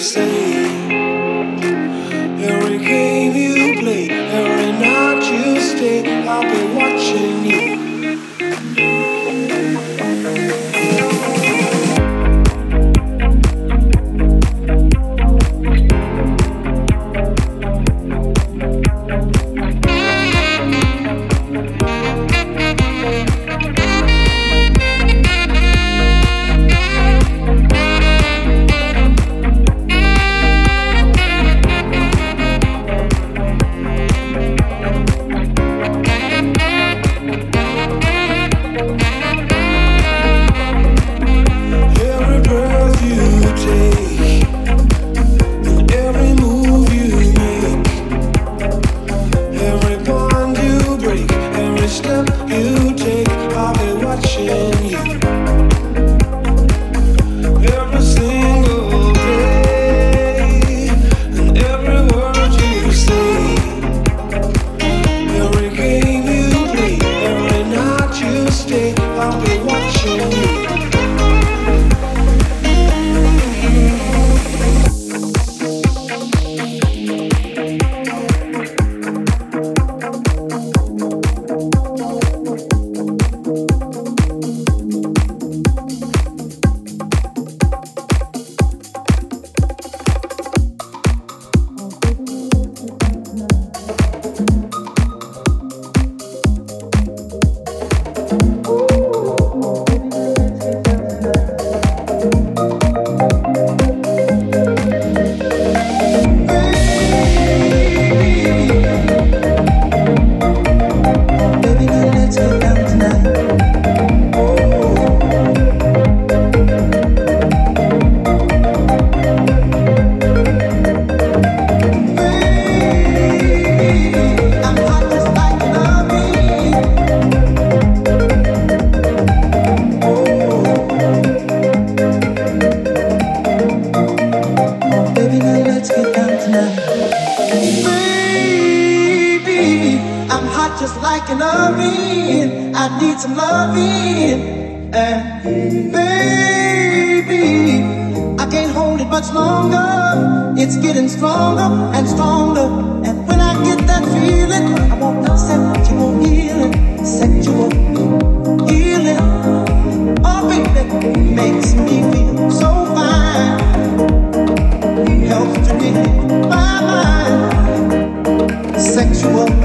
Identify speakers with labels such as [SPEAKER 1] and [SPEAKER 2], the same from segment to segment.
[SPEAKER 1] say stronger, it's getting stronger and stronger. And when I get that feeling, I
[SPEAKER 2] want sexual healing, sexual healing. Oh, baby, makes me feel so fine. Helps to get my mind. Sexual.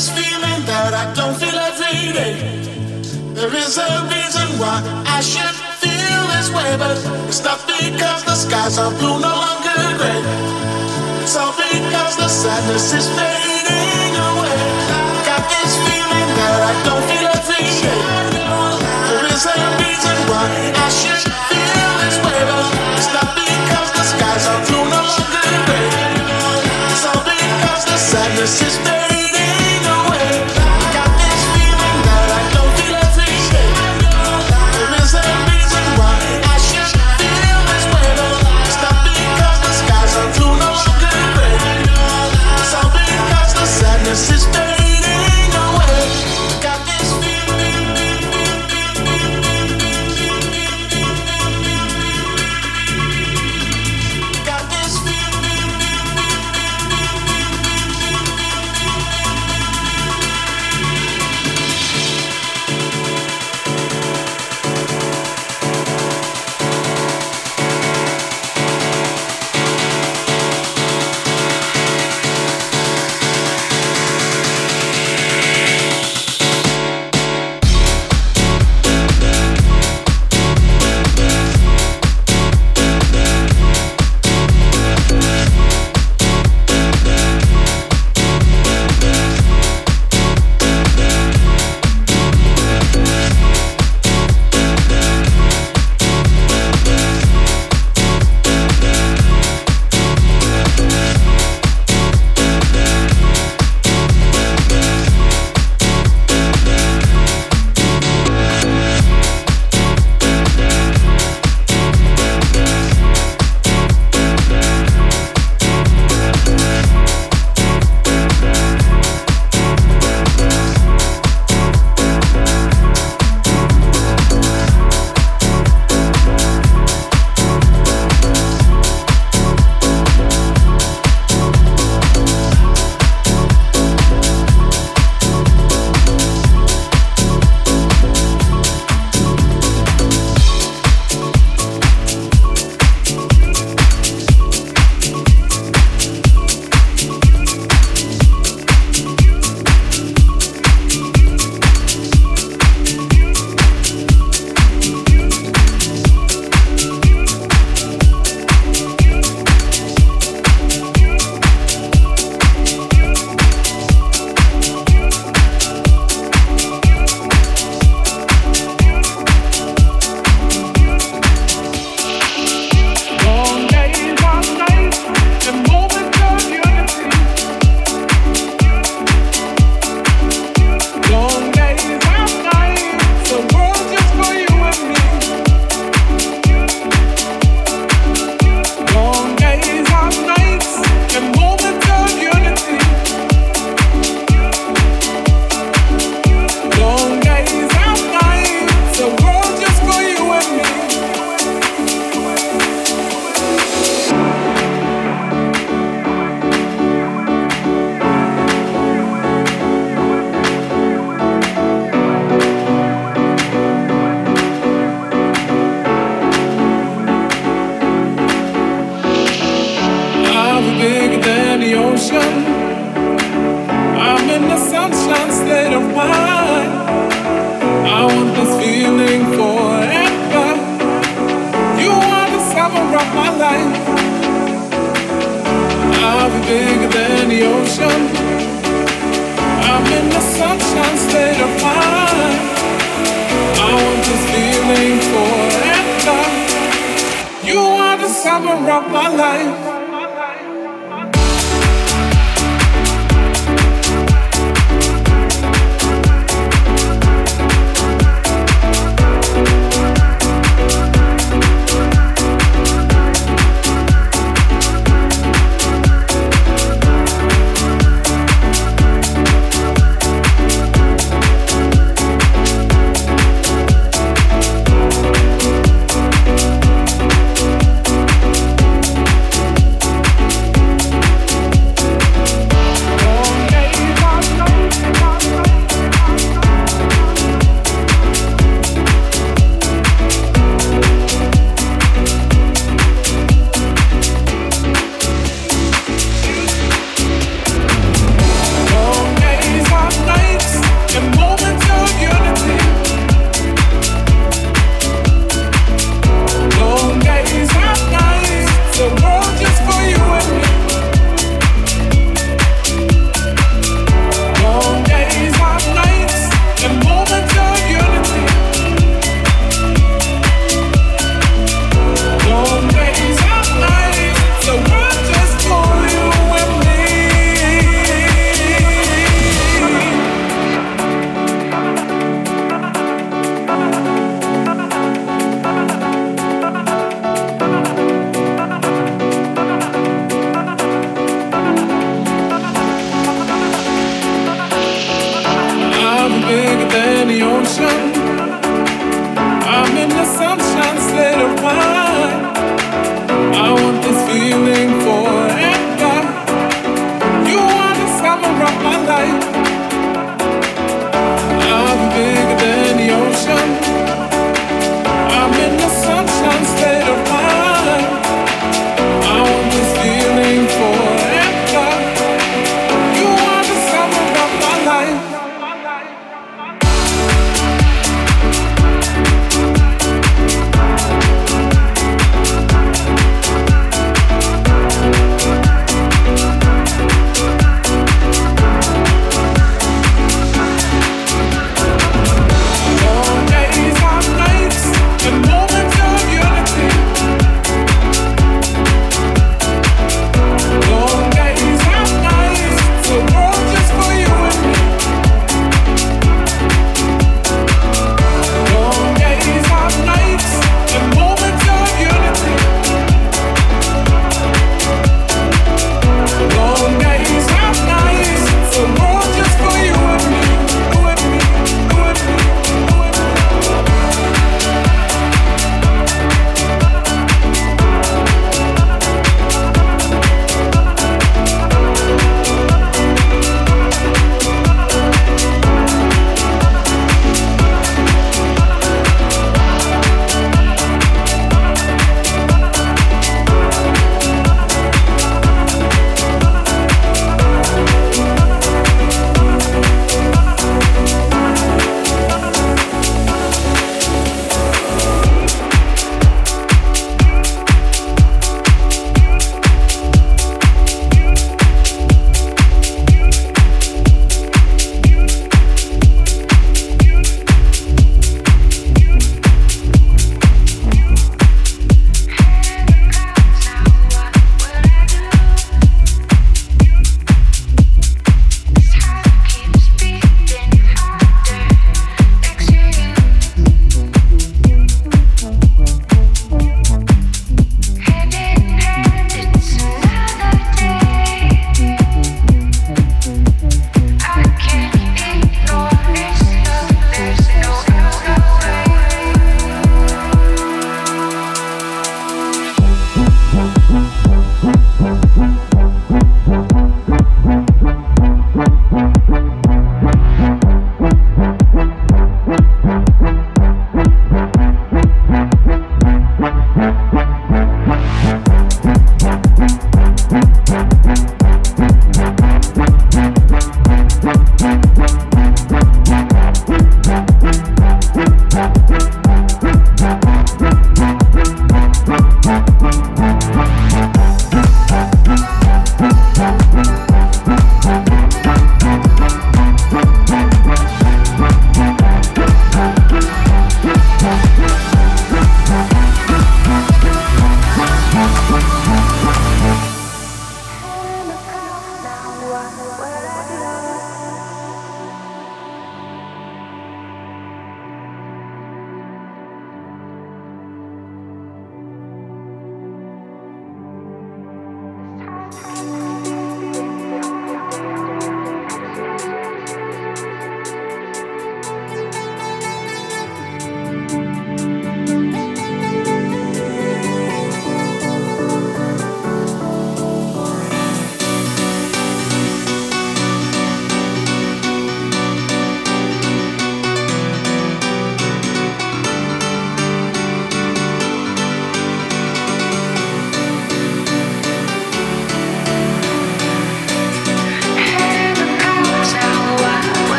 [SPEAKER 2] this feeling that I don't feel every day. There is a reason why I should feel this way, but it's not because the skies are blue, no longer gray. It's all because the sadness is fading away. I got this feeling that I don't feel every day. There is a reason why I should feel this way, but it's not because the skies are blue, no longer gray. It's all because the sadness is fading.